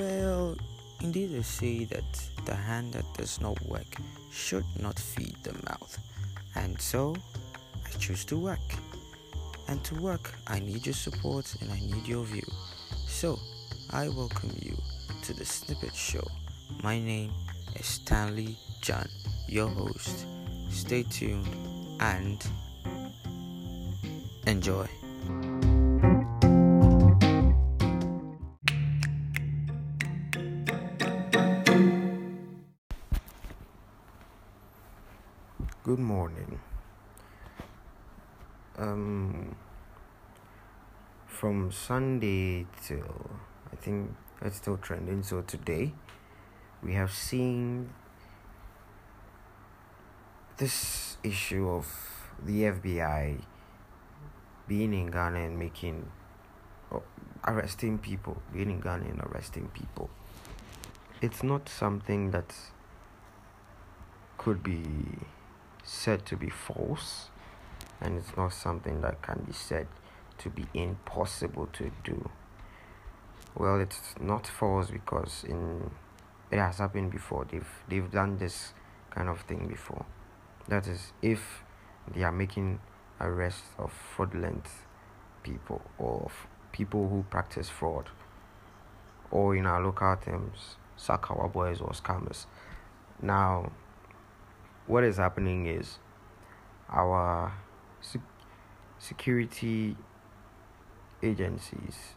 Well, indeed, they say that the hand that does not work should not feed the mouth. And so, I choose to work. And to work, I need your support and I need your view. So, I welcome you to the Snippet Show. My name is Stanley Gyan, your host. Stay tuned and enjoy. Good morning. Um, from Sunday till I think it's still trending. So today we have seen this issue of the FBI being in Ghana and making oh, arresting people, being in Ghana and arresting people. It's not something that could be said to be false, and it's not something that can be said to be impossible to do. Well, it's not false because in it has happened before. They've they've done this kind of thing before. That is, if they are making arrests of fraudulent people or people who practice fraud, or in our local terms, Sakawa boys or scammers. Now, what is happening is our sec- security agencies,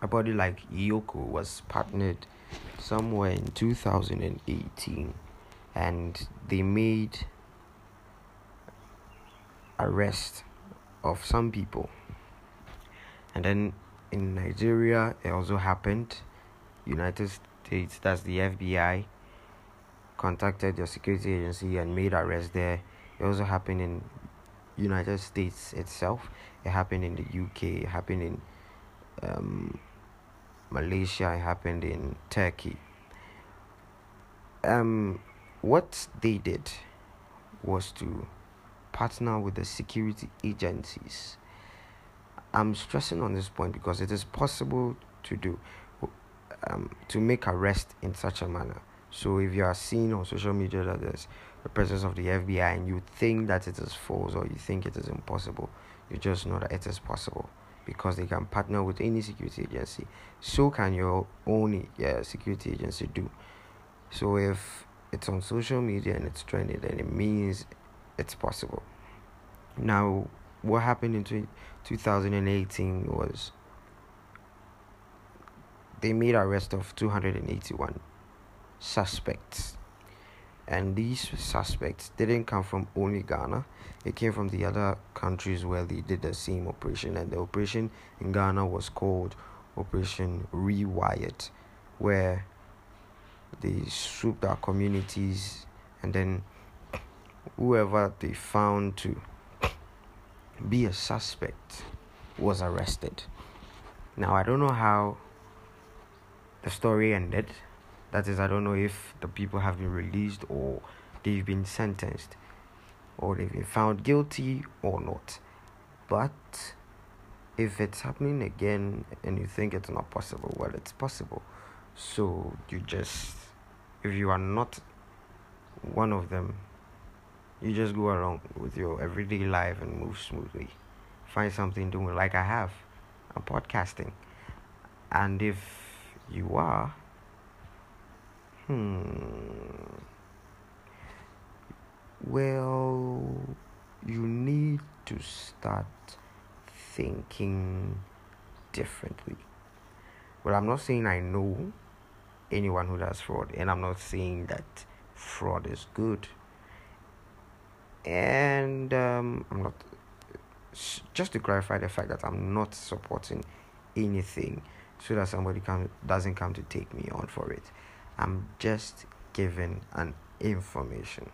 a body like EOCO was partnered somewhere in 2018 and they made arrest of some people. And then in Nigeria it also happened. United States that's the FBI contacted your security agency and made arrest there. It also happened in United States itself. It happened in the UK it happened in um, Malaysia. It happened in Turkey. Um what they did was to partner with the security agencies. I'm stressing on this point because it is possible to do um, to make arrest in such a manner. So if you are seeing on social media that there's the presence of the FBI and you think that it is false or you think it is impossible, you just know that it is possible because they can partner with any security agency. So can your own security agency do. So if it's on social media and it's trending, then it means it's possible. Now, what happened in 2018 was they made arrest of 281 suspects. And these suspects didn't come from only Ghana, it came from the other countries where they did the same operation. And the operation in Ghana was called Operation Rewired, where they swooped our communities and then whoever they found to be a suspect was arrested. Now, I don't know how the story ended. That is, I don't know if the people have been released or they've been sentenced or they've been found guilty or not. But if it's happening again and you think it's not possible, well, it's possible. So you just, if you are not one of them, you just go along with your everyday life and move smoothly. Find something doing like I have. I'm podcasting. And if you are, hmm, well, you need to start thinking differently. Well, I'm not saying I know anyone who does fraud, and I'm not saying that fraud is good. And um, I'm not, just to clarify the fact that I'm not supporting anything so that somebody come, doesn't come to take me on for it. I'm just giving an information.